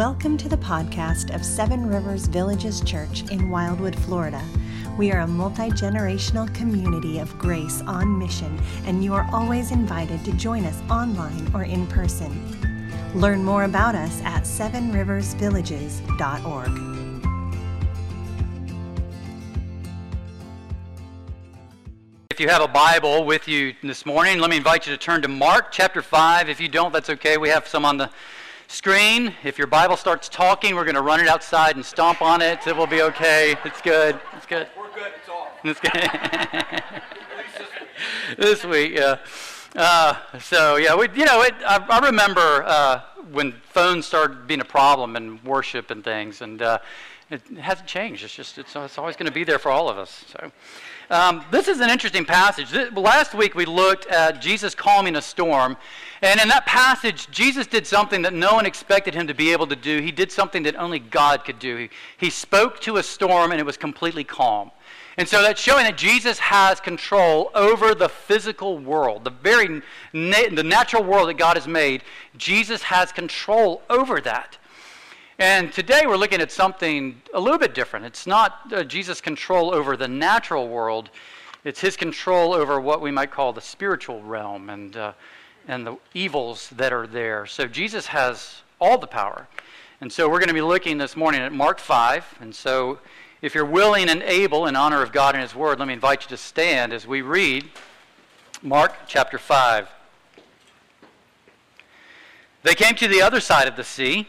Welcome to the podcast of Seven Rivers Villages Church in Wildwood, Florida. We are a multi generational community of grace on mission, and you are always invited to join us online or in person. Learn more about us at sevenriversvillages.org. If you have a Bible with you this morning, let me invite you to turn to Mark chapter 5. If you don't, that's okay. We have some on the screen. If your Bible starts talking, we're going to run it outside and stomp on it. It will be okay. It's good. It's good. We're good. It's off. It's good. this week, yeah. Uh, so yeah, we, you know, it, I, I remember uh, when phones started being a problem in worship and things, and uh, it hasn't changed. It's just it's, it's always going to be there for all of us. So. Um, this is an interesting passage. Last week we looked at Jesus calming a storm. And in that passage, Jesus did something that no one expected him to be able to do. He did something that only God could do. He, he spoke to a storm and it was completely calm. And so that's showing that Jesus has control over the physical world, the very na- the natural world that God has made. Jesus has control over that. And today we're looking at something a little bit different. It's not uh, Jesus' control over the natural world, it's his control over what we might call the spiritual realm and, uh, and the evils that are there. So Jesus has all the power. And so we're going to be looking this morning at Mark 5. And so if you're willing and able in honor of God and his word, let me invite you to stand as we read Mark chapter 5. They came to the other side of the sea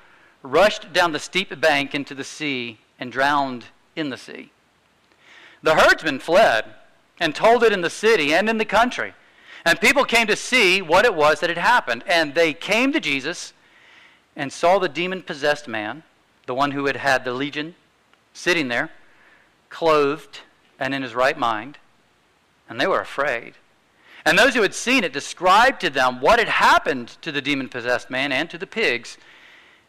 rushed down the steep bank into the sea and drowned in the sea. The herdsmen fled and told it in the city and in the country. And people came to see what it was that had happened. And they came to Jesus and saw the demon possessed man, the one who had had the legion, sitting there, clothed and in his right mind. And they were afraid. And those who had seen it described to them what had happened to the demon possessed man and to the pigs.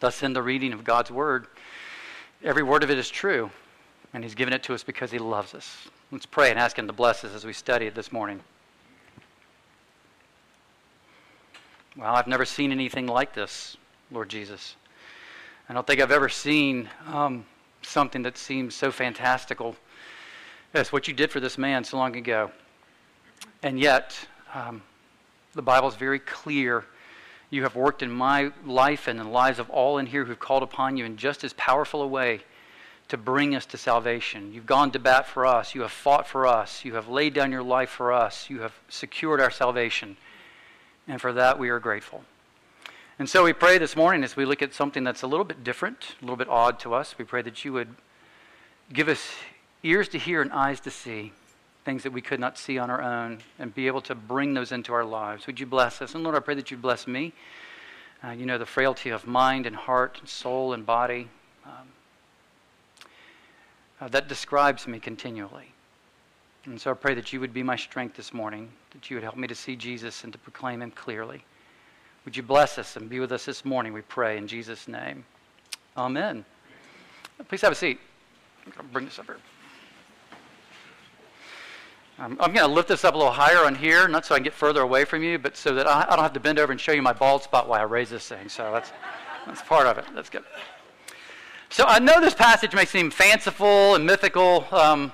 Thus, in the reading of God's word, every word of it is true, and He's given it to us because He loves us. Let's pray and ask Him to bless us as we study it this morning. Well, I've never seen anything like this, Lord Jesus. I don't think I've ever seen um, something that seems so fantastical as what you did for this man so long ago. And yet, um, the Bible is very clear you have worked in my life and in the lives of all in here who've called upon you in just as powerful a way to bring us to salvation. You've gone to bat for us. You have fought for us. You have laid down your life for us. You have secured our salvation. And for that, we are grateful. And so we pray this morning as we look at something that's a little bit different, a little bit odd to us. We pray that you would give us ears to hear and eyes to see things that we could not see on our own and be able to bring those into our lives. Would you bless us? And Lord, I pray that you bless me. Uh, you know the frailty of mind and heart and soul and body. Um, uh, that describes me continually. And so I pray that you would be my strength this morning, that you would help me to see Jesus and to proclaim him clearly. Would you bless us and be with us this morning, we pray, in Jesus' name. Amen. Please have a seat. To bring this up here. Um, I'm going to lift this up a little higher on here, not so I can get further away from you, but so that I, I don't have to bend over and show you my bald spot while I raise this thing. So that's, that's part of it. That's good. So I know this passage may seem fanciful and mythical. Um,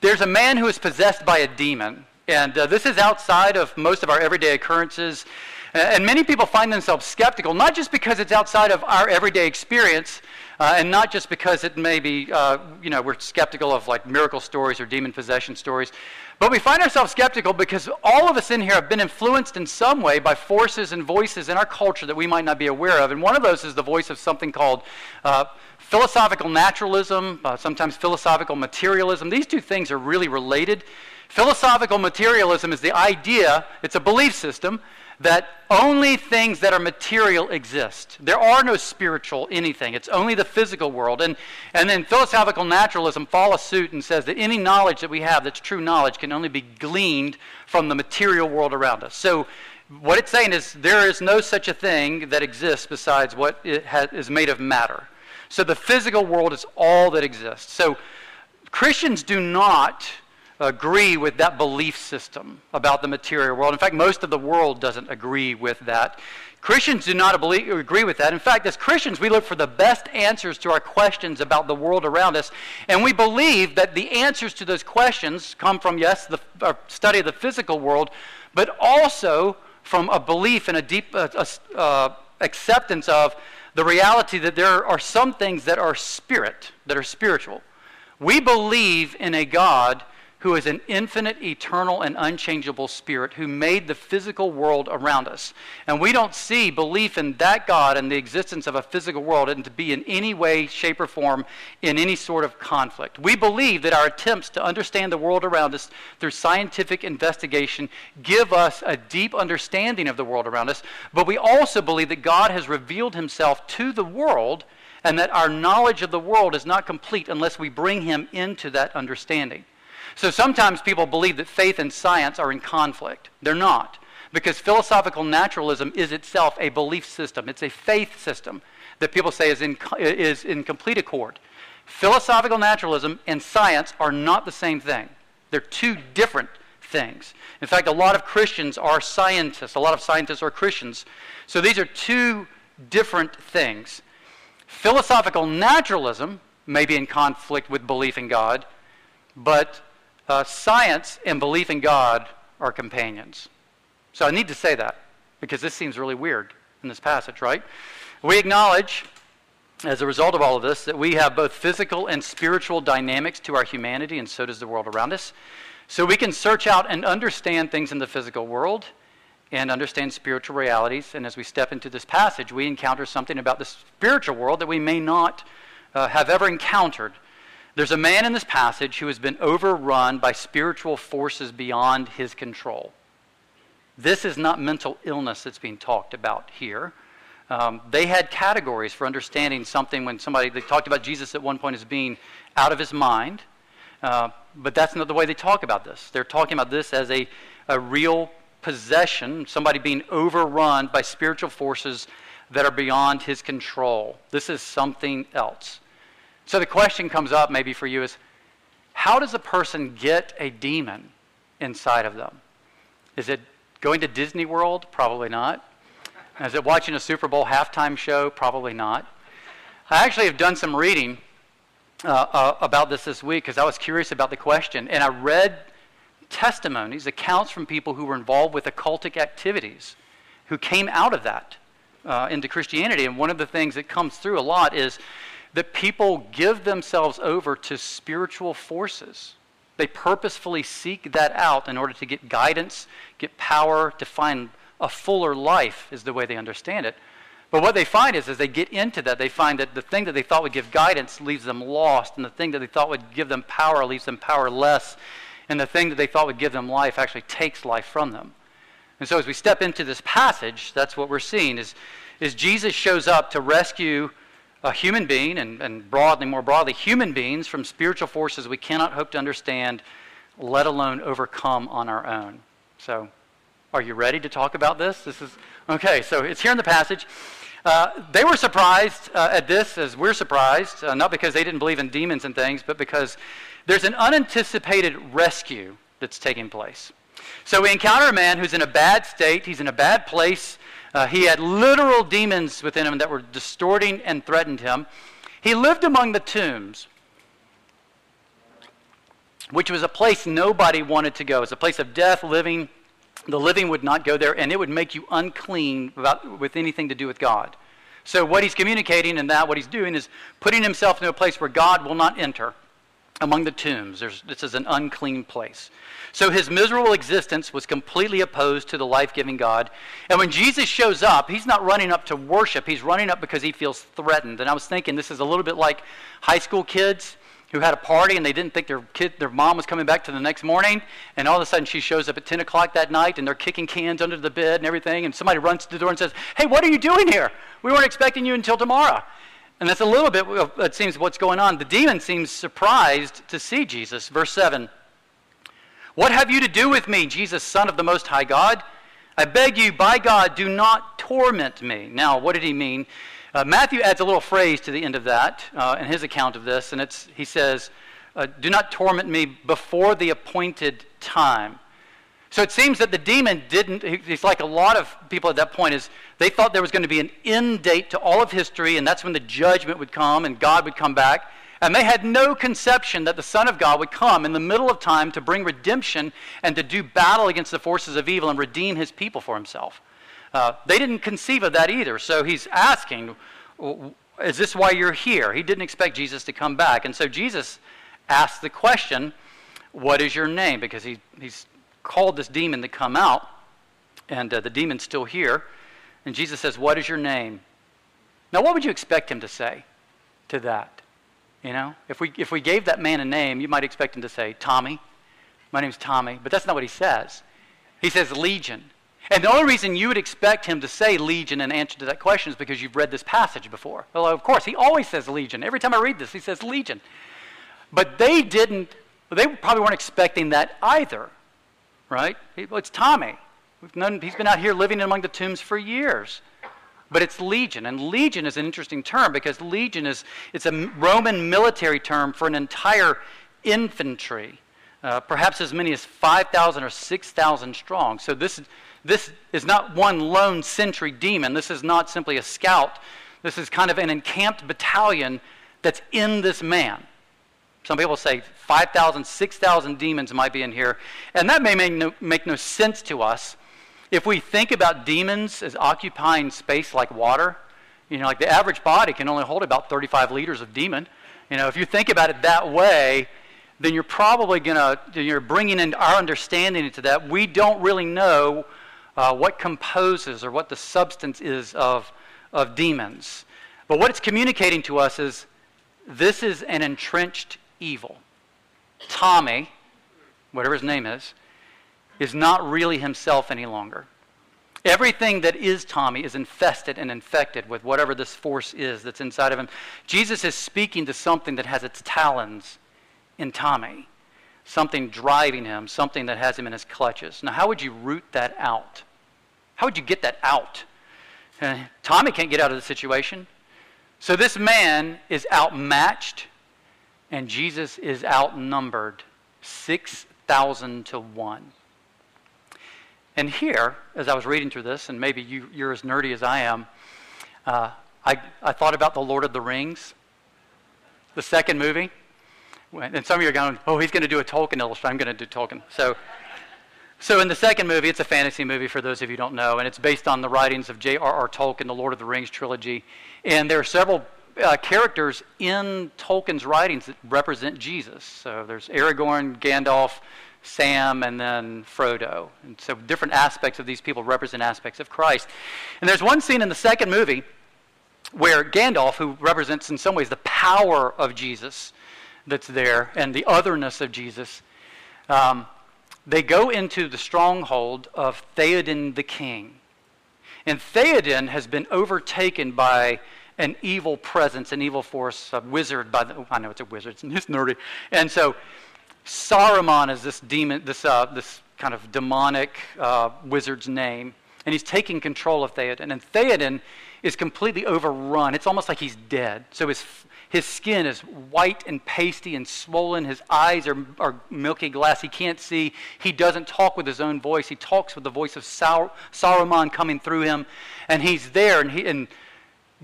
there's a man who is possessed by a demon, and uh, this is outside of most of our everyday occurrences. And many people find themselves skeptical, not just because it's outside of our everyday experience, uh, and not just because it may be, uh, you know, we're skeptical of like miracle stories or demon possession stories, but we find ourselves skeptical because all of us in here have been influenced in some way by forces and voices in our culture that we might not be aware of. And one of those is the voice of something called uh, philosophical naturalism, uh, sometimes philosophical materialism. These two things are really related. Philosophical materialism is the idea, it's a belief system that only things that are material exist. There are no spiritual anything. It's only the physical world. And, and then philosophical naturalism follows suit and says that any knowledge that we have that's true knowledge can only be gleaned from the material world around us. So what it's saying is there is no such a thing that exists besides what what is made of matter. So the physical world is all that exists. So Christians do not agree with that belief system about the material world. In fact, most of the world doesn't agree with that. Christians do not believe, agree with that. In fact, as Christians, we look for the best answers to our questions about the world around us, and we believe that the answers to those questions come from, yes, the study of the physical world, but also from a belief and a deep uh, uh, acceptance of the reality that there are some things that are spirit, that are spiritual. We believe in a God who is an infinite, eternal, and unchangeable spirit who made the physical world around us. And we don't see belief in that God and the existence of a physical world and to be in any way, shape, or form in any sort of conflict. We believe that our attempts to understand the world around us through scientific investigation give us a deep understanding of the world around us, but we also believe that God has revealed himself to the world and that our knowledge of the world is not complete unless we bring him into that understanding. So sometimes people believe that faith and science are in conflict. They're not, because philosophical naturalism is itself a belief system, it's a faith system that people say is in, is in complete accord. Philosophical naturalism and science are not the same thing, they're two different things. In fact, a lot of Christians are scientists, a lot of scientists are Christians. So these are two different things. Philosophical naturalism may be in conflict with belief in God, but uh, science and belief in God are companions. So I need to say that because this seems really weird in this passage, right? We acknowledge, as a result of all of this, that we have both physical and spiritual dynamics to our humanity, and so does the world around us. So we can search out and understand things in the physical world and understand spiritual realities. And as we step into this passage, we encounter something about the spiritual world that we may not uh, have ever encountered there's a man in this passage who has been overrun by spiritual forces beyond his control. This is not mental illness that's being talked about here. Um, they had categories for understanding something when somebody, they talked about Jesus at one point as being out of his mind, uh, but that's not the way they talk about this. They're talking about this as a, a real possession, somebody being overrun by spiritual forces that are beyond his control. This is something else. So the question comes up maybe for you is how does a person get a demon inside of them? Is it going to Disney World? Probably not. Is it watching a Super Bowl halftime show? Probably not. I actually have done some reading uh, uh, about this this week because I was curious about the question, and I read testimonies, accounts from people who were involved with occultic activities who came out of that uh, into Christianity. And one of the things that comes through a lot is that people give themselves over to spiritual forces. They purposefully seek that out in order to get guidance, get power, to find a fuller life, is the way they understand it. But what they find is, as they get into that, they find that the thing that they thought would give guidance leaves them lost, and the thing that they thought would give them power leaves them powerless, and the thing that they thought would give them life actually takes life from them. And so, as we step into this passage, that's what we're seeing is, is Jesus shows up to rescue a human being, and, and broadly, more broadly, human beings from spiritual forces we cannot hope to understand, let alone overcome on our own. So, are you ready to talk about this? This is okay. So it's here in the passage. Uh, they were surprised uh, at this, as we're surprised, uh, not because they didn't believe in demons and things, but because there's an unanticipated rescue that's taking place. So we encounter a man who's in a bad state, he's in a bad place. Uh, he had literal demons within him that were distorting and threatened him. He lived among the tombs, which was a place nobody wanted to go. It's a place of death, living, the living would not go there, and it would make you unclean without, with anything to do with God. So, what he's communicating in that, what he's doing, is putting himself into a place where God will not enter among the tombs. There's, this is an unclean place. So, his miserable existence was completely opposed to the life giving God. And when Jesus shows up, he's not running up to worship, he's running up because he feels threatened. And I was thinking this is a little bit like high school kids who had a party and they didn't think their kid, their mom was coming back to the next morning, and all of a sudden she shows up at 10 o'clock that night and they're kicking cans under the bed and everything, and somebody runs to the door and says, "Hey, what are you doing here? We weren't expecting you until tomorrow." And that's a little bit, it seems, what's going on. The demon seems surprised to see Jesus. Verse 7 What have you to do with me, Jesus, Son of the Most High God? I beg you, by God, do not torment me. Now, what did he mean? Uh, Matthew adds a little phrase to the end of that uh, in his account of this, and it's, he says, uh, Do not torment me before the appointed time. So it seems that the demon didn't, he's like a lot of people at that point, is they thought there was going to be an end date to all of history, and that's when the judgment would come and God would come back. And they had no conception that the Son of God would come in the middle of time to bring redemption and to do battle against the forces of evil and redeem his people for himself. Uh, they didn't conceive of that either. So he's asking, Is this why you're here? He didn't expect Jesus to come back. And so Jesus asked the question, What is your name? Because he, he's called this demon to come out, and uh, the demon's still here. And Jesus says, What is your name? Now, what would you expect him to say to that? You know, if we, if we gave that man a name, you might expect him to say, Tommy. My name's Tommy. But that's not what he says. He says, Legion. And the only reason you would expect him to say legion in answer to that question is because you've read this passage before. Well, of course, he always says legion. Every time I read this, he says legion. But they didn't, they probably weren't expecting that either, right? It's Tommy. Known, he's been out here living among the tombs for years. But it's legion. And legion is an interesting term because legion is it's a Roman military term for an entire infantry, uh, perhaps as many as 5,000 or 6,000 strong. So this this is not one lone sentry demon. This is not simply a scout. This is kind of an encamped battalion that's in this man. Some people say 5,000, 6,000 demons might be in here. And that may make no, make no sense to us if we think about demons as occupying space like water. You know, like the average body can only hold about 35 liters of demon. You know, if you think about it that way, then you're probably going to, you're bringing in our understanding into that. We don't really know uh, what composes or what the substance is of, of demons. But what it's communicating to us is this is an entrenched evil. Tommy, whatever his name is, is not really himself any longer. Everything that is Tommy is infested and infected with whatever this force is that's inside of him. Jesus is speaking to something that has its talons in Tommy, something driving him, something that has him in his clutches. Now, how would you root that out? How would you get that out? Uh, Tommy can't get out of the situation. So this man is outmatched, and Jesus is outnumbered 6,000 to 1. And here, as I was reading through this, and maybe you, are as nerdy as I am, uh, I, I thought about The Lord of the Rings, the second movie. And some of you are going, oh, he's going to do a Tolkien illustration. I'm going to do Tolkien. So so, in the second movie, it's a fantasy movie for those of you who don't know, and it's based on the writings of J.R.R. Tolkien, the Lord of the Rings trilogy. And there are several uh, characters in Tolkien's writings that represent Jesus. So, there's Aragorn, Gandalf, Sam, and then Frodo. And so, different aspects of these people represent aspects of Christ. And there's one scene in the second movie where Gandalf, who represents in some ways the power of Jesus that's there and the otherness of Jesus, um, they go into the stronghold of Theoden the king. And Theoden has been overtaken by an evil presence, an evil force, a wizard. By the, I know it's a wizard, it's nerdy. And so Saruman is this demon, this, uh, this kind of demonic uh, wizard's name. And he's taking control of Theoden. And Theoden is completely overrun. It's almost like he's dead. So his, his skin is white and pasty and swollen. His eyes are, are milky glass. He can't see. He doesn't talk with his own voice. He talks with the voice of Sar- Saruman coming through him. And he's there, and, he, and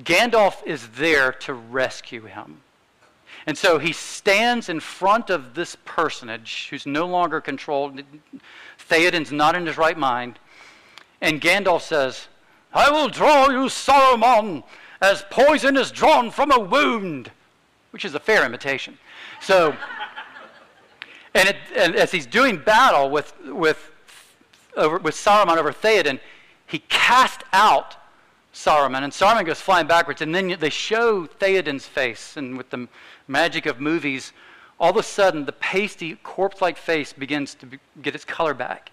Gandalf is there to rescue him. And so he stands in front of this personage who's no longer controlled. Theoden's not in his right mind. And Gandalf says, I will draw you, Saruman, as poison is drawn from a wound, which is a fair imitation. So, and, it, and as he's doing battle with, with, over, with Saruman over Theoden, he cast out Saruman, and Saruman goes flying backwards, and then they show Theoden's face, and with the magic of movies, all of a sudden the pasty, corpse like face begins to be, get its color back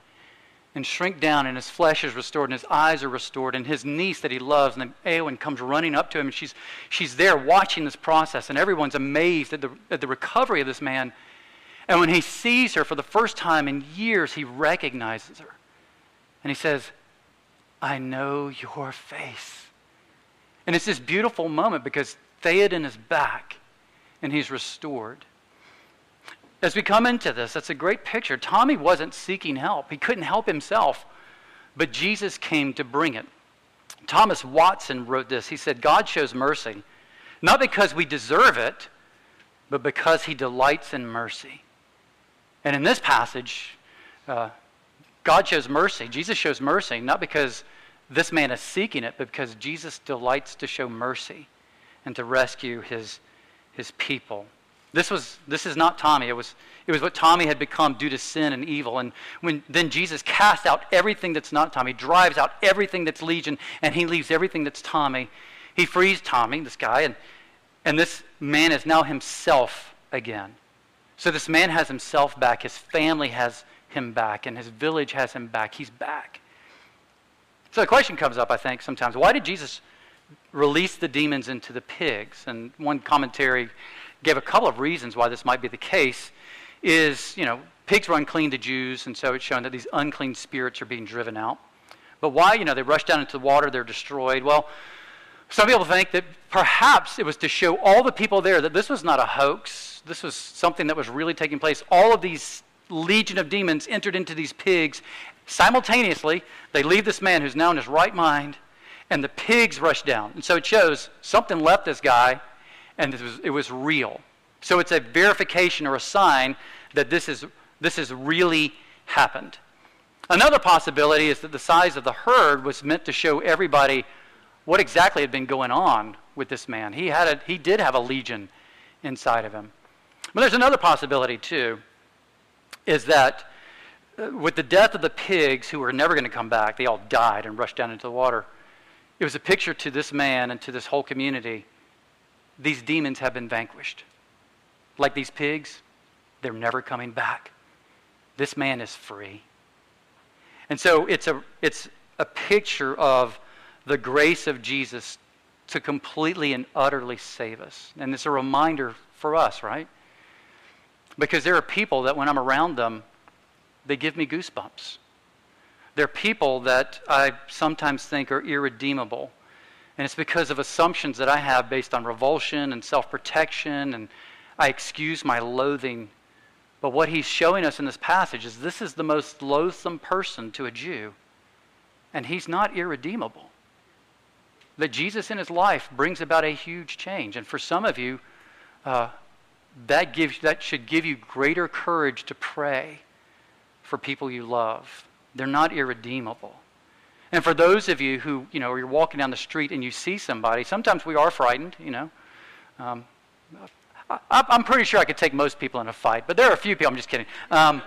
and shrink down, and his flesh is restored, and his eyes are restored, and his niece that he loves, and Eowyn comes running up to him, and she's, she's there watching this process, and everyone's amazed at the, at the recovery of this man. And when he sees her for the first time in years, he recognizes her. And he says, I know your face. And it's this beautiful moment because Theoden is back and he's restored. As we come into this, that's a great picture. Tommy wasn't seeking help, he couldn't help himself, but Jesus came to bring it. Thomas Watson wrote this. He said, God shows mercy, not because we deserve it, but because he delights in mercy. And in this passage, uh, God shows mercy. Jesus shows mercy, not because this man is seeking it, because Jesus delights to show mercy and to rescue his, his people. This, was, this is not Tommy. It was, it was what Tommy had become due to sin and evil. And when then Jesus casts out everything that's not Tommy, drives out everything that's Legion, and he leaves everything that's Tommy. He frees Tommy, this guy, and, and this man is now himself again. So this man has himself back. His family has him back, and his village has him back. He's back. So the question comes up, I think, sometimes why did Jesus release the demons into the pigs? And one commentary gave a couple of reasons why this might be the case is, you know, pigs were unclean to Jews, and so it's shown that these unclean spirits are being driven out. But why, you know, they rush down into the water, they're destroyed. Well, some people think that perhaps it was to show all the people there that this was not a hoax. This was something that was really taking place. All of these legion of demons entered into these pigs simultaneously. They leave this man who's now in his right mind, and the pigs rush down. And so it shows something left this guy, and it was, it was real. So it's a verification or a sign that this is this has really happened. Another possibility is that the size of the herd was meant to show everybody what exactly had been going on with this man. He had a, he did have a legion inside of him. But there's another possibility too, is that with the death of the pigs who were never going to come back, they all died and rushed down into the water. It was a picture to this man and to this whole community these demons have been vanquished. Like these pigs, they're never coming back. This man is free. And so it's a, it's a picture of the grace of Jesus to completely and utterly save us. And it's a reminder for us, right? Because there are people that when I'm around them, they give me goosebumps. They're people that I sometimes think are irredeemable. And it's because of assumptions that I have based on revulsion and self protection, and I excuse my loathing. But what he's showing us in this passage is this is the most loathsome person to a Jew, and he's not irredeemable. That Jesus in his life brings about a huge change. And for some of you, uh, that, gives, that should give you greater courage to pray for people you love. They're not irredeemable. And for those of you who, you know, you're walking down the street and you see somebody, sometimes we are frightened, you know. Um, I, am pretty sure I could take most people in a fight, but there are a few people, I'm just kidding. Um,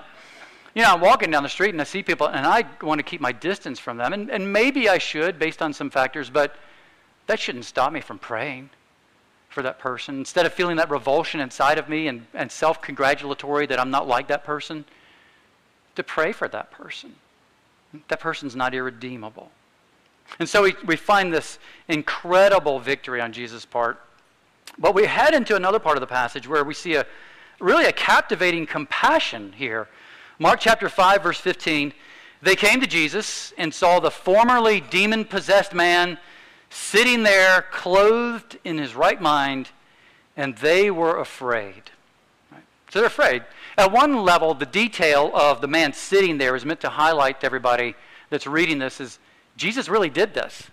you know, I'm walking down the street and I see people and I want to keep my distance from them. And, and maybe I should based on some factors, but that shouldn't stop me from praying for that person. Instead of feeling that revulsion inside of me and, and self congratulatory that I'm not like that person, to pray for that person. That person's not irredeemable. And so we, we find this incredible victory on Jesus' part. But we head into another part of the passage where we see a really a captivating compassion here. Mark chapter 5, verse 15. They came to Jesus and saw the formerly demon possessed man sitting there, clothed in his right mind, and they were afraid. Right? So they're afraid. At one level, the detail of the man sitting there is meant to highlight to everybody that's reading this is Jesus really did this.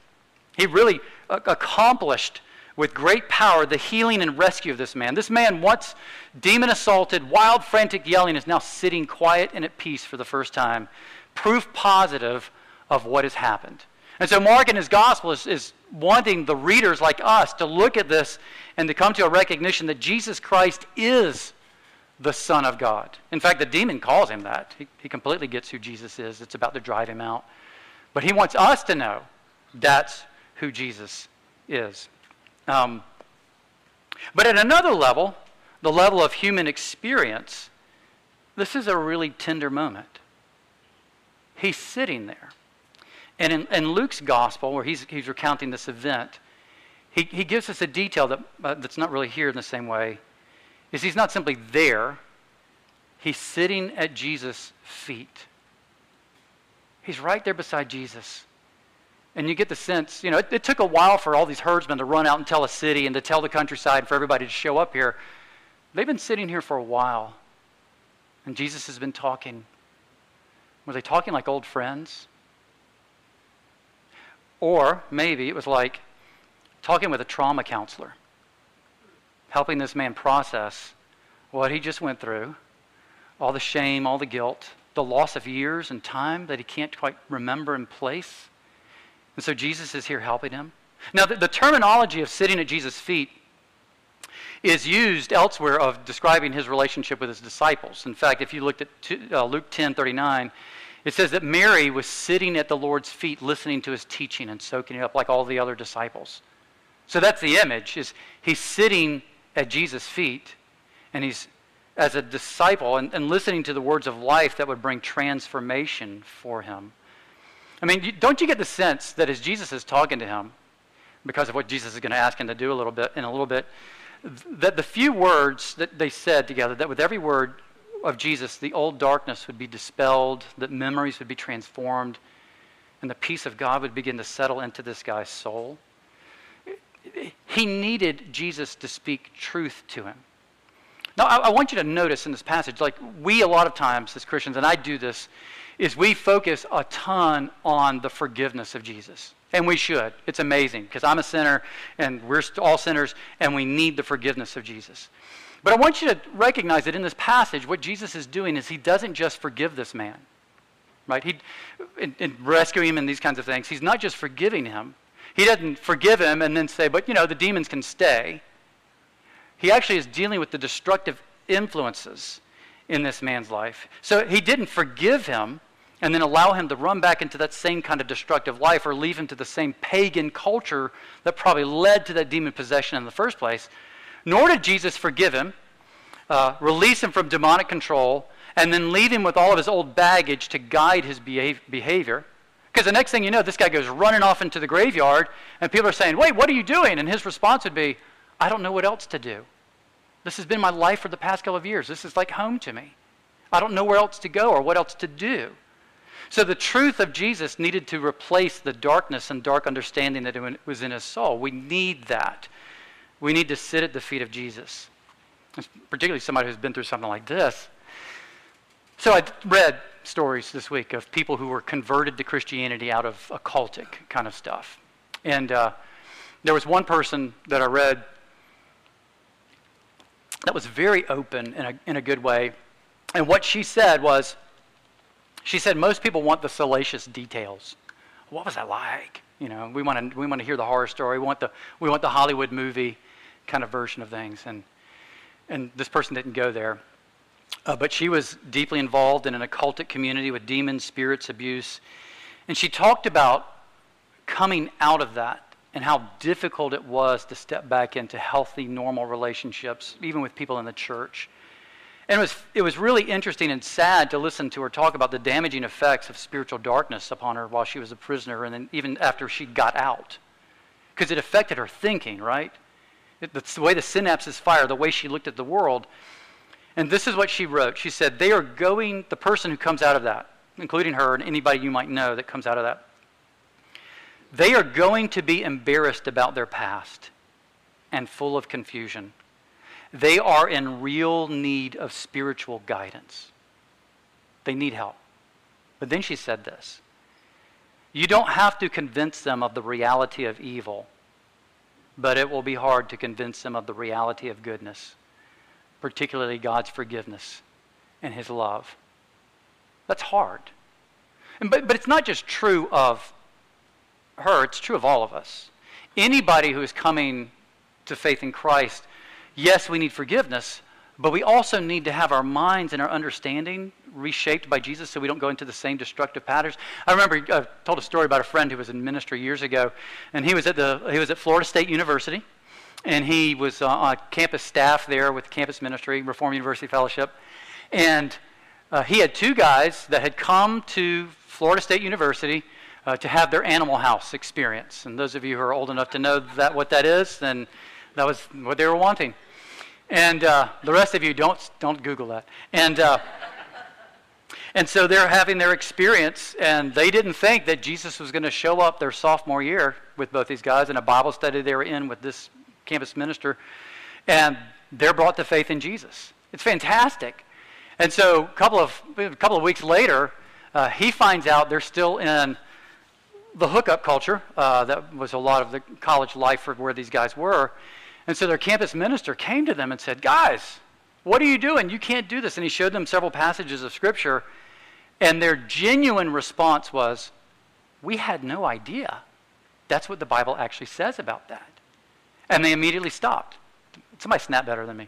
He really uh, accomplished with great power the healing and rescue of this man. This man, once demon assaulted, wild, frantic yelling, is now sitting quiet and at peace for the first time. Proof positive of what has happened. And so, Mark in his gospel is, is wanting the readers like us to look at this and to come to a recognition that Jesus Christ is the Son of God. In fact, the demon calls him that. He, he completely gets who Jesus is. It's about to drive him out. But he wants us to know that's who Jesus is. Um, but at another level, the level of human experience, this is a really tender moment. He's sitting there. And in, in Luke's gospel, where he's, he's recounting this event, he, he gives us a detail that, uh, that's not really here in the same way. Is he's not simply there, he's sitting at Jesus' feet. He's right there beside Jesus. And you get the sense, you know, it, it, took a while for all these herdsmen to run out and tell a city and to tell the countryside for everybody to show up here. They've been sitting here for a while. And Jesus has been talking. Were they talking like old friends? Or maybe it was like talking with a trauma counselor, helping this man process what he just went through, all the shame, all the guilt, the loss of years and time that he can't quite remember and place. And so Jesus is here helping him. Now, the, the terminology of sitting at Jesus' feet is used elsewhere of describing his relationship with his disciples. In fact, if you looked at uh, Luke 10 39, it says that Mary was sitting at the Lord's feet listening to his teaching and soaking it up like all the other disciples. So that's the image is he's sitting at Jesus' feet and he's as a disciple and, and listening to the words of life that would bring transformation for him. I mean, don't you get the sense that as Jesus is talking to him, because of what Jesus is going to ask him to do a little bit in a little bit, that the few words that they said together, that with every word of Jesus, the old darkness would be dispelled, that memories would be transformed, and the peace of God would begin to settle into this guy's soul. He needed Jesus to speak truth to him. Now, I, I, want you to notice in this passage, like we a lot of times as Christians, and I do this, is we focus a ton on the forgiveness of Jesus. And we should. It's amazing because I'm a sinner and we're all sinners and we need the forgiveness of Jesus. But I want you to recognize that in this passage, what Jesus is doing is he doesn't just forgive this man, right? He, in, in rescuing him and these kinds of things, he's not just forgiving him. He doesn't forgive him and then say, but you know, the demons can stay. He actually is dealing with the destructive influences in this man's life. So he didn't forgive him and then allow him to run back into that same kind of destructive life or leave him to the same pagan culture that probably led to that demon possession in the first place. Nor did Jesus forgive him, uh, release him from demonic control, and then leave him with all of his old baggage to guide his behavior. Because the next thing you know, this guy goes running off into the graveyard, and people are saying, Wait, what are you doing? And his response would be, I don't know what else to do. This has been my life for the past couple of years. This is like home to me. I don't know where else to go or what else to do. So the truth of Jesus needed to replace the darkness and dark understanding that was in his soul. We need that. We need to sit at the feet of Jesus, particularly somebody who's been through something like this. So I read stories this week of people who were converted to Christianity out of occultic kind of stuff. And uh, there was one person that I read that was very open in a, in a good way. And what she said was, she said, most people want the salacious details. What was that like? You know, we want to, we want to hear the horror story. We want the, we want the Hollywood movie kind of version of things. And, and this person didn't go there. Uh, but she was deeply involved in an occultic community with demons, spirits, abuse. And she talked about coming out of that and how difficult it was to step back into healthy, normal relationships, even with people in the church. And it was, it was really interesting and sad to listen to her talk about the damaging effects of spiritual darkness upon her while she was a prisoner and then even after she got out. Because it affected her thinking, right? It, the way the synapses fire, the way she looked at the world. And this is what she wrote. She said, They are going, the person who comes out of that, including her and anybody you might know that comes out of that, they are going to be embarrassed about their past and full of confusion. They are in real need of spiritual guidance. They need help. But then she said this You don't have to convince them of the reality of evil, but it will be hard to convince them of the reality of goodness, particularly God's forgiveness and His love. That's hard. And, but, but it's not just true of her, it's true of all of us. Anybody who is coming to faith in Christ, yes, we need forgiveness, but we also need to have our minds and our understanding reshaped by Jesus so we don't go into the same destructive patterns. I remember I told a story about a friend who was in ministry years ago, and he was at the he was at Florida State University, and he was uh, on campus staff there with campus ministry, Reform University Fellowship, and uh, he had two guys that had come to Florida State University uh, to have their Animal House experience. And those of you who are old enough to know that what that is, then that was what they were wanting. And uh, the rest of you don't don't Google that. And uh, and so they're having their experience, and they didn't think that Jesus was going to show up their sophomore year with both these guys in a Bible study they were in with this campus minister, and they're brought to faith in Jesus. It's fantastic. And so a couple of a couple of weeks later, uh, he finds out they're still in the hookup culture. Uh, that was a lot of the college life for where these guys were. And so their campus minister came to them and said, Guys, what are you doing? You can't do this. And he showed them several passages of Scripture. And their genuine response was, We had no idea. That's what the Bible actually says about that. And they immediately stopped. Somebody snapped better than me.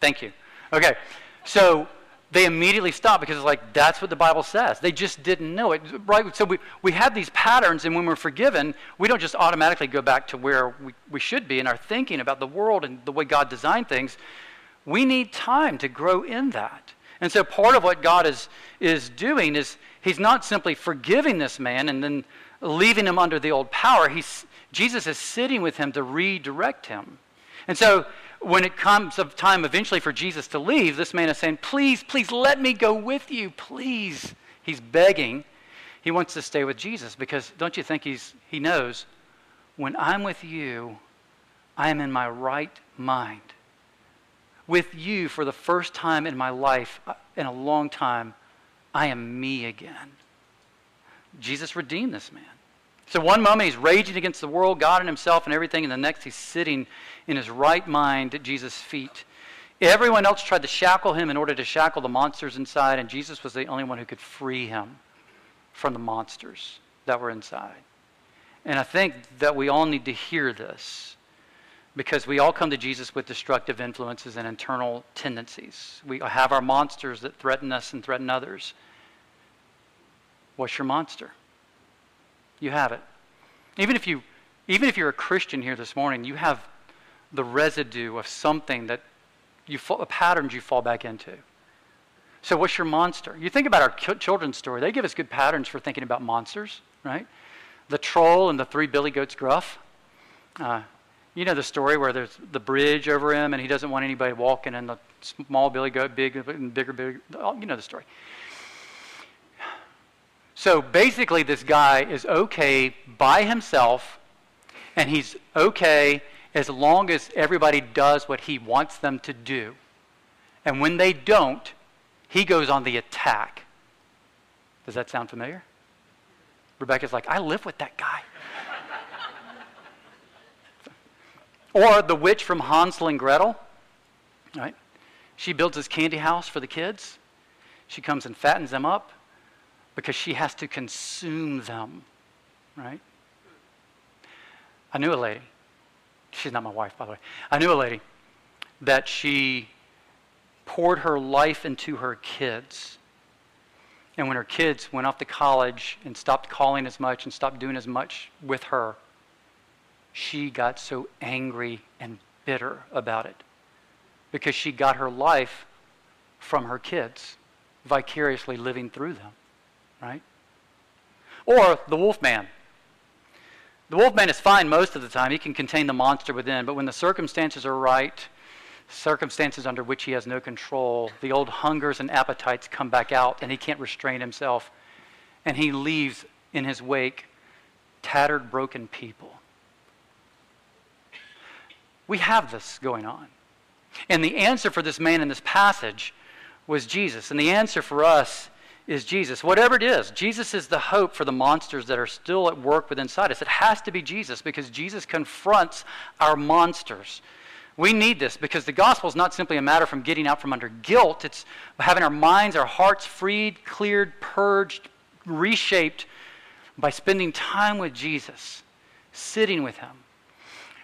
Thank you. Okay, so they immediately stopped because it's like that's what the bible says they just didn't know it right so we, we have these patterns and when we're forgiven we don't just automatically go back to where we, we should be in our thinking about the world and the way god designed things we need time to grow in that and so part of what god is is doing is he's not simply forgiving this man and then leaving him under the old power he's jesus is sitting with him to redirect him and so when it comes of time eventually for Jesus to leave, this man is saying, Please, please let me go with you, please. He's begging. He wants to stay with Jesus because don't you think he's, he knows when I'm with you, I am in my right mind. With you, for the first time in my life, uh, in a long time, I am me again. Jesus redeemed this man. So one moment he's raging against the world, God and himself and everything, and the next he's sitting in his right mind at Jesus' feet. Everyone else tried to shackle him in order to shackle the monsters inside, and Jesus was the only one who could free him from the monsters that were inside. And I think that we all need to hear this because we all come to Jesus with destructive influences and internal tendencies. We have our monsters that threaten us and threaten others. What's your monster? You have it. Even if you even if you're a Christian here this morning, you have the residue of something that you fall, patterns you fall back into. So what's your monster? You think about our children's story. They give us good patterns for thinking about monsters, right? The troll and the three billy goats gruff. Uh, you know the story where there's the bridge over him and he doesn't want anybody walking and the small billy goat, big and bigger, bigger. You know the story. So basically, this guy is okay by himself, and he's okay as long as everybody does what he wants them to do. And when they don't, he goes on the attack. Does that sound familiar? Rebecca's like, I live with that guy. or the witch from Hansel and Gretel, right? She builds this candy house for the kids. She comes and fattens them up because she has to consume them, right? I knew a lady. She's not my wife, by the way. I knew a lady that she poured her life into her kids. And when her kids went off to college and stopped calling as much and stopped doing as much with her, she got so angry and bitter about it because she got her life from her kids, vicariously living through them, right? Or the wolf man. The wolf man is fine most of the time. He can contain the monster within, but when the circumstances are right, circumstances under which he has no control, the old hungers and appetites come back out, and he can't restrain himself. And he leaves in his wake tattered, broken people. We have this going on. And the answer for this man in this passage was Jesus. And the answer for us is Jesus. Whatever it is, Jesus is the hope for the monsters that are still at work within inside us. It has to be Jesus because Jesus confronts our monsters. We need this because the gospel is not simply a matter from getting out from under guilt. It's having our minds, our hearts freed, cleared, purged, reshaped by spending time with Jesus, sitting with him.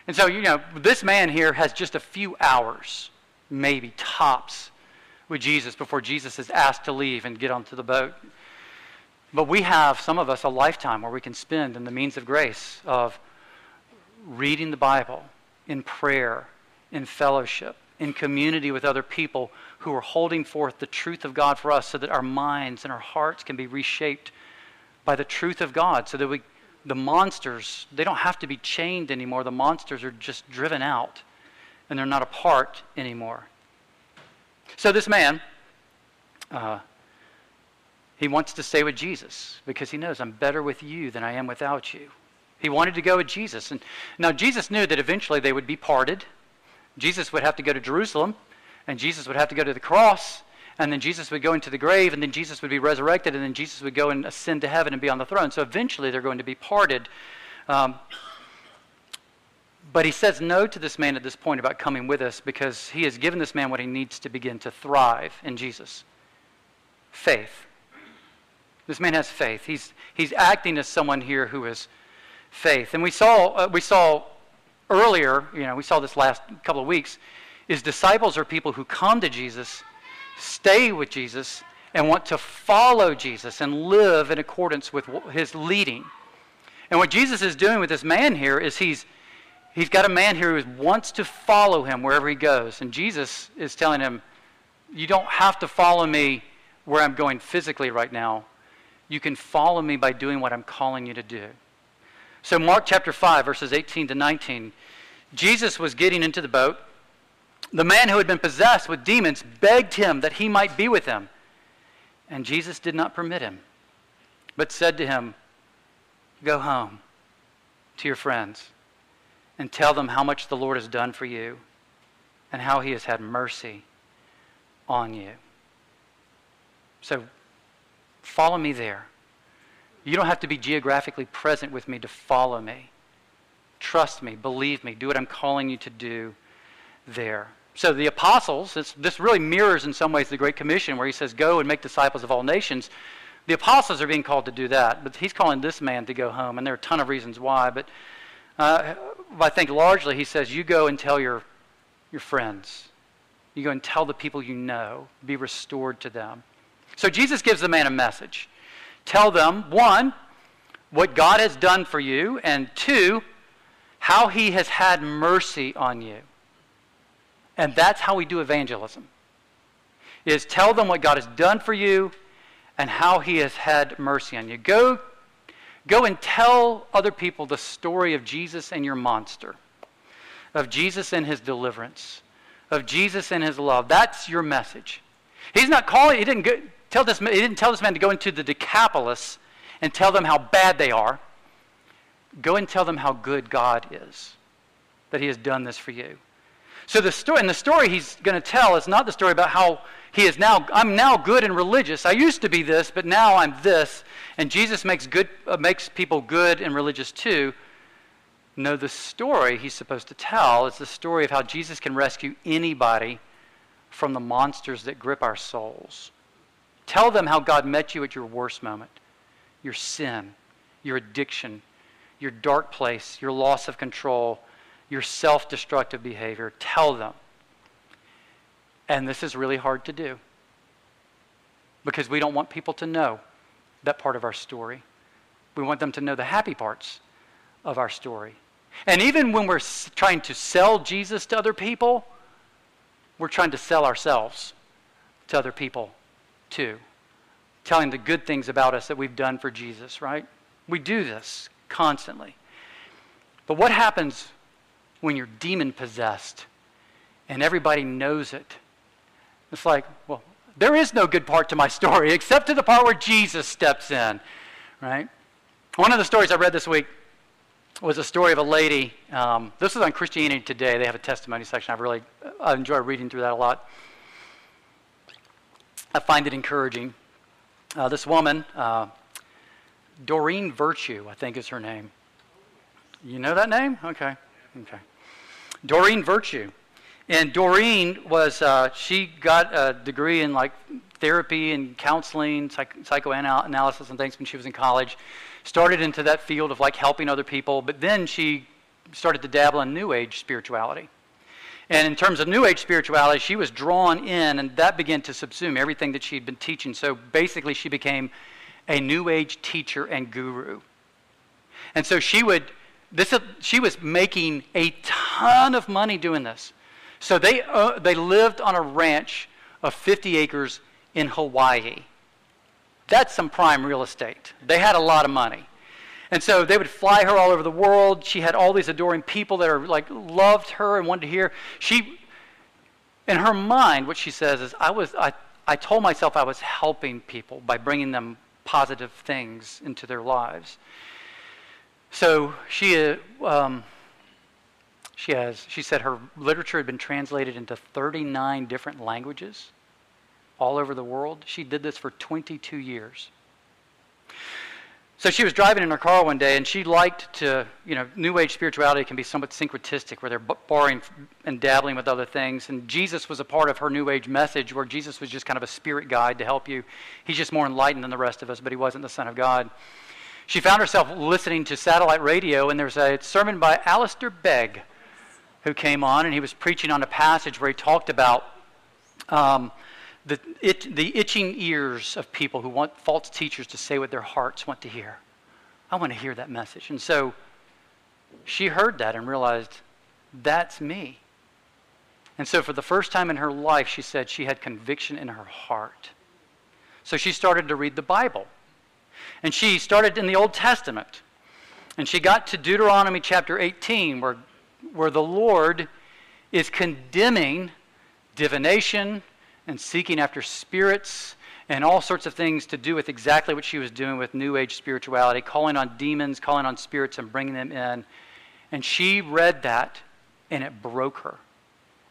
And so, you know, this man here has just a few hours, maybe tops, with Jesus before Jesus is asked to leave and get onto the boat. But we have, some of us, a lifetime where we can spend in the means of grace of reading the Bible in prayer in fellowship, in community with other people who are holding forth the truth of God for us so that our minds and our hearts can be reshaped by the truth of God so that we the monsters they don't have to be chained anymore the monsters are just driven out and they're not a part anymore so this man uh, he wants to stay with jesus because he knows i'm better with you than i am without you he wanted to go with jesus and now jesus knew that eventually they would be parted Jesus would have to go to Jerusalem, and Jesus would have to go to the cross, and then Jesus would go into the grave, and then Jesus would be resurrected, and then Jesus would go and ascend to heaven and be on the throne. So eventually they're going to be parted. Um, but he says no to this man at this point about coming with us because he has given this man what he needs to begin to thrive in Jesus faith. This man has faith. He's, he's acting as someone here who has faith. And we saw, uh, we saw earlier, you know, we saw this last couple of weeks, is disciples are people who come to Jesus, stay with Jesus, and want to follow Jesus and live in accordance with his leading. And what Jesus is doing with this man here is he's he's got a man here who wants to follow him wherever he goes. And Jesus is telling him, You don't have to follow me where I'm going physically right now. You can follow me by doing what I'm calling you to do. So, Mark chapter 5, verses 18 to 19, Jesus was getting into the boat. The man who had been possessed with demons begged him that he might be with him. And Jesus did not permit him, but said to him, Go home to your friends and tell them how much the Lord has done for you and how he has had mercy on you. So, follow me there. You don't have to be geographically present with me to follow me. Trust me, believe me, do what I'm calling you to do there. So the apostles, this really mirrors in some ways the Great Commission where he says, Go and make disciples of all nations. The apostles are being called to do that, but he's calling this man to go home, and there are a ton of reasons why. But uh, I think largely he says, You go and tell your, your friends. You go and tell the people you know. Be restored to them. So Jesus gives the man a message. Tell them, one, what God has done for you, and two, how he has had mercy on you. And that's how we do evangelism. Is tell them what God has done for you and how he has had mercy on you. Go go and tell other people the story of Jesus and your monster. Of Jesus and his deliverance. Of Jesus and his love. That's your message. He's not calling he didn't go, tell this, he didn't tell this man to go into the Decapolis and tell them how bad they are. Go and tell them how good God is, that he has done this for you. So the story, and the story he's going to tell is not the story about how he is now, I'm now good and religious. I used to be this, but now I'm this. And Jesus makes, good, uh, makes people good and religious too. No, the story he's supposed to tell is the story of how Jesus can rescue anybody from the monsters that grip our souls. Tell them how God met you at your worst moment your sin, your addiction, your dark place, your loss of control, your self destructive behavior. Tell them. And this is really hard to do because we don't want people to know. that part of our story. We want them to know the happy parts of our story. And even when we're trying to sell Jesus to other people, we're trying to sell ourselves to other people too. Telling the good things about us that we've done for Jesus, right? We do this constantly. But what happens when you're demon possessed and everybody knows it? It's like, well, there is no good part to my story except to the part where Jesus steps in, right? One of the stories I read this week was a story of a lady. Um, this is on Christianity Today. They have a testimony section. I really I enjoy reading through that a lot. I find it encouraging. Uh, this woman, uh, Doreen Virtue, I think is her name. You know that name? Okay. Okay. Doreen Virtue. And Doreen was, uh, she got a degree in like therapy and counseling, psych- psychoanalysis and things when she was in college. Started into that field of like helping other people, but then she started to dabble in New Age spirituality. And in terms of New Age spirituality, she was drawn in, and that began to subsume everything that she'd been teaching. So basically, she became a New Age teacher and guru. And so she would, this, she was making a ton of money doing this. So they, uh, they lived on a ranch of 50 acres in Hawaii. That's some prime real estate. They had a lot of money. And so they would fly her all over the world. She had all these adoring people that are like loved her and wanted to hear. She, in her mind, what she says is, I was, I, I told myself I was helping people by bringing them positive things into their lives. So she, um, she has, she said her literature had been translated into 39 different languages all over the world. She did this for 22 years. So she was driving in her car one day, and she liked to, you know, New Age spirituality can be somewhat syncretistic, where they're borrowing and dabbling with other things. And Jesus was a part of her New Age message, where Jesus was just kind of a spirit guide to help you. He's just more enlightened than the rest of us, but he wasn't the Son of God. She found herself listening to satellite radio, and there was a sermon by Alistair Begg who came on, and he was preaching on a passage where he talked about um, the, it, the itching ears of people who want false teachers to say what their hearts want to hear. I want to hear that message. And so she heard that and realized, that's me. And so for the first time in her life, she said she had conviction in her heart. So she started to read the Bible. And she started in the Old Testament. And she got to Deuteronomy chapter 18, where, where the Lord is condemning divination, and seeking after spirits and all sorts of things to do with exactly what she was doing with New Age spirituality, calling on demons, calling on spirits, and bringing them in. And she read that, and it broke her.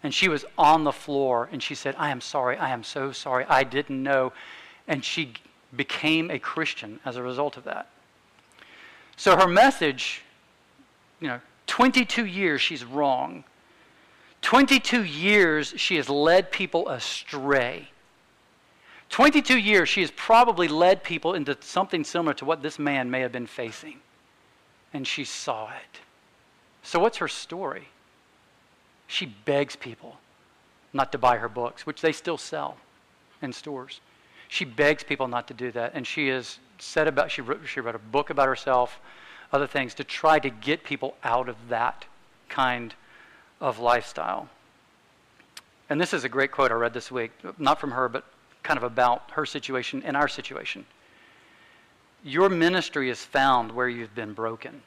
And she was on the floor, and she said, I am sorry, I am so sorry, I didn't know. And she became a Christian as a result of that. So her message, you know, 22 years she's wrong. 22 years she has led people astray. 22 years she has probably led people into something similar to what this man may have been facing. And she saw it. So, what's her story? She begs people not to buy her books, which they still sell in stores. She begs people not to do that. And she has said about, she wrote, she wrote a book about herself, other things, to try to get people out of that kind of lifestyle. And this is a great quote I read this week, not from her, but kind of about her situation and our situation. Your ministry is found where you've been broken.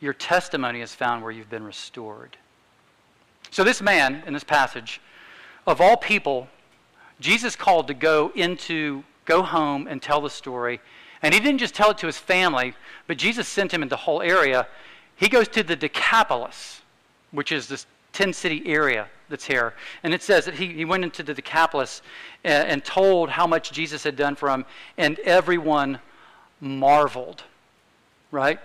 Your testimony is found where you've been restored. So, this man in this passage, of all people, Jesus called to go into, go home and tell the story. And he didn't just tell it to his family, but Jesus sent him into the whole area. He goes to the Decapolis which is this 10 city area that's here. And it says that he, he went into the Decapolis and, and told how much Jesus had done for him, and everyone marveled. Right?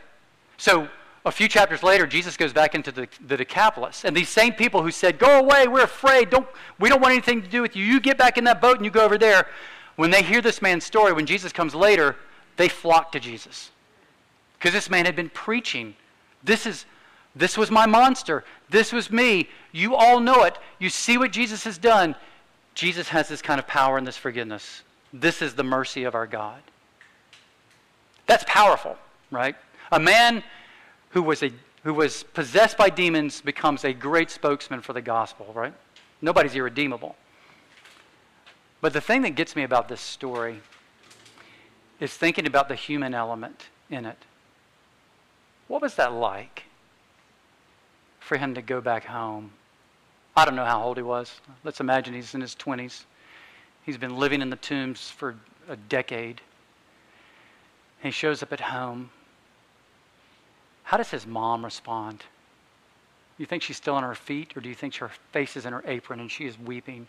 So a few chapters later, Jesus goes back into the, the Decapolis. And these same people who said, Go away, we're afraid, don't, we don't want anything to do with you. You get back in that boat and you go over there. When they hear this man's story, when Jesus comes later, they flocked to Jesus. Because this man had been preaching. This is this was my monster. This was me. You all know it. You see what Jesus has done. Jesus has this kind of power and this forgiveness. This is the mercy of our God. That's powerful, right? A man who was, a, who was possessed by demons becomes a great spokesman for the gospel, right? Nobody's irredeemable. But the thing that gets me about this story is thinking about the human element in it. What was that like for him to go back home? I don't know how old he was. Let's imagine he's in his 20s. He's been living in the tombs for a decade. He shows up at home. How does his mom respond? You think she's still on her feet, or do you think her face is in her apron and she is weeping?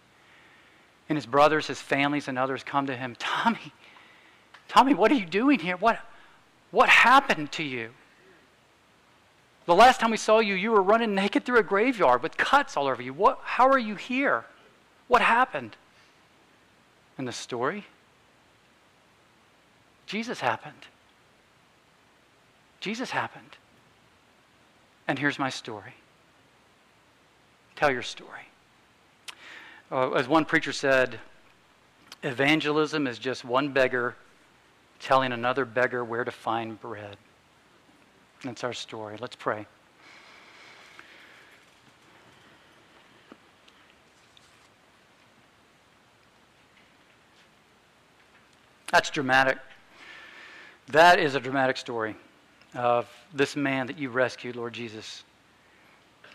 And his brothers, his families, and others come to him Tommy, Tommy, what are you doing here? What, what happened to you? The last time we saw you, you were running naked through a graveyard with cuts all over you. What, how are you here? What happened? In the story, Jesus happened. Jesus happened. And here's my story. Tell your story. Uh, as one preacher said, evangelism is just one beggar telling another beggar where to find bread. That's our story. Let's pray. That's dramatic. That is a dramatic story of this man that you rescued, Lord Jesus.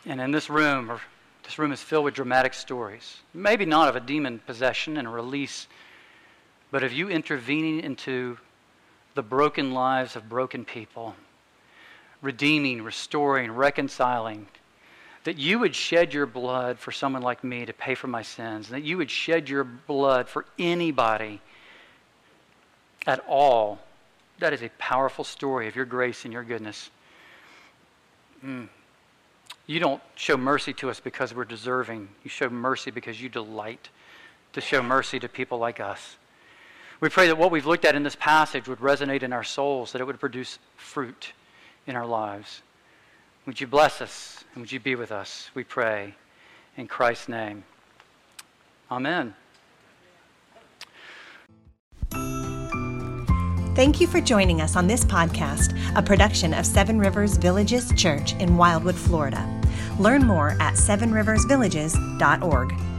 And in this room, or this room is filled with dramatic stories. Maybe not of a demon possession and a release, but of you intervening into the broken lives of broken people redeeming, restoring, reconciling. That you would shed your blood for someone like me to pay for my sins. and That you would shed your blood for anybody at all. That is a powerful story of your grace and your goodness. Mm. You don't show mercy to us because we're deserving. You show mercy because you delight to show mercy to people like us. We pray that what we've looked at in this passage would resonate in our souls, that it would produce fruit in our lives. Would you bless us and would you be with us? We pray in Christ's name. Amen. Thank you for joining us on this podcast, a production of Seven Rivers Villages Church in Wildwood, Florida. Learn more at sevenriversvillages.org.